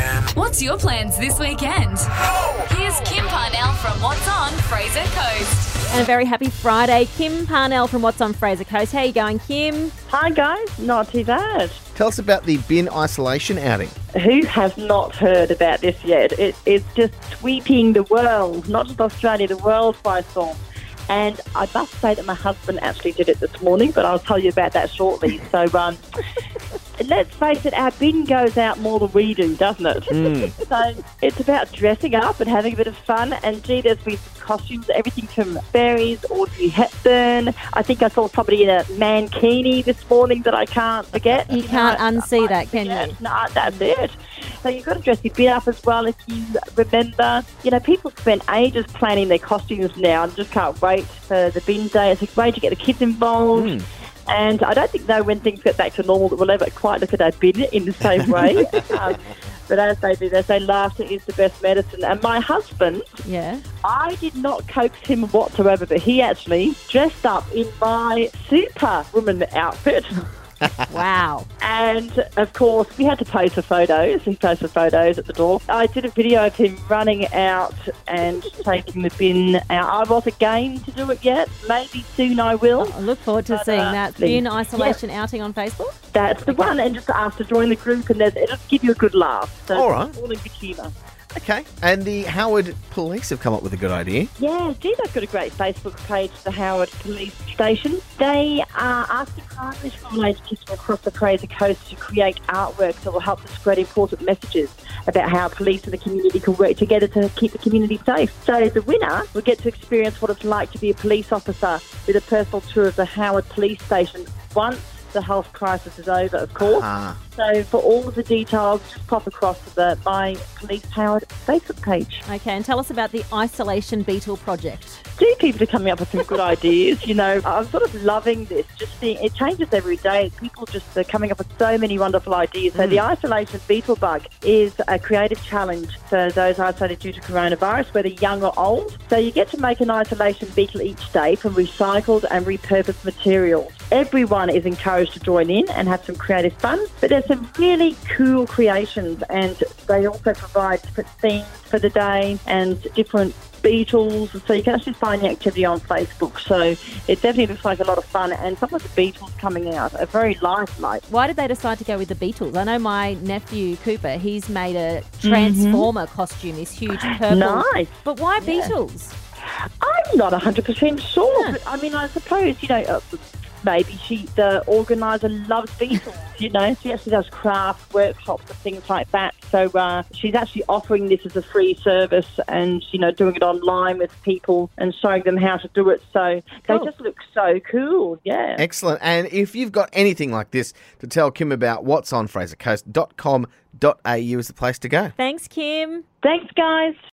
weekend. What's your plans this weekend? Here's Kim Parnell from What's On Fraser Coast. And a very happy Friday. Kim Parnell from What's on Fraser Coast. How are you going, Kim? Hi guys, not too bad. Tell us about the bin isolation outing. Who has not heard about this yet? It, it's just sweeping the world, not just Australia, the world by storm. And I must say that my husband actually did it this morning, but I'll tell you about that shortly. So, um, let's face it, our bin goes out more than we do, doesn't it? Hmm. so it's about dressing up and having a bit of fun. And gee, there's been costumes, everything from fairies, Audrey Hepburn. I think I saw somebody in a mankini this morning that I can't forget. You can't unsee that, can Yeah, you? No, that's it. So you've got to dress your bin up as well if you remember. You know, people spend ages planning their costumes now and just can't wait for the bin day. It's a way to get the kids involved. Hmm. And I don't think, though, when things get back to normal, that we'll ever quite look at our bin in the same way. um, but as they do, they say laughter is the best medicine. And my husband, Yeah. I did not coax him whatsoever, but he actually dressed up in my superwoman outfit. Wow. And of course, we had to pose for photos. He posed for photos at the door. I did a video of him running out and taking the bin out. I wasn't game to do it yet. Maybe soon I will. I look forward to But, seeing uh, that bin isolation outing on Facebook. That's the one. And just ask to join the group, and there's, it'll give you a good laugh. So All right. it's All in good humour. Okay. And the Howard Police have come up with a good idea. Yeah, they've got a great Facebook page, the Howard Police Station. They are asking primary school age kids from across the Fraser Coast to create artwork that will help to spread important messages about how police and the community can work together to keep the community safe. So the winner will get to experience what it's like to be a police officer with a personal tour of the Howard Police Station once the health crisis is over, of course. Ah. So for all of the details, just pop across to the My Police Howard Facebook page. Okay, and tell us about the Isolation Beetle project. do people are coming up with some good ideas. You know, I'm sort of loving this. Just seeing it changes every day. People just are coming up with so many wonderful ideas. So the isolation beetle bug is a creative challenge for those isolated due to coronavirus, whether young or old. So you get to make an isolation beetle each day from recycled and repurposed materials. Everyone is encouraged to join in and have some creative fun. But there's some really cool creations, and they also provide different themes for the day and different beetles. So you can actually find the activity on Facebook. So it definitely looks like a lot of fun. And some of the beetles coming out are very lifelike. Why did they decide to go with the beetles? I know my nephew Cooper, he's made a Transformer costume, this huge purple. Nice. But why beetles? I'm not 100% sure. Yeah. But, I mean, I suppose, you know, uh, maybe she, the organiser loves beetles, you know. She actually does craft workshops and things like that. So uh, she's actually offering this as a free service and, you know, doing it online with people and showing them how to do it. So Cool. they just look so cool. Yeah. Excellent. And if you've got anything like this to tell Kim about, what's on frasercoast.com.au is the place to go. Thanks, Kim. Thanks, guys.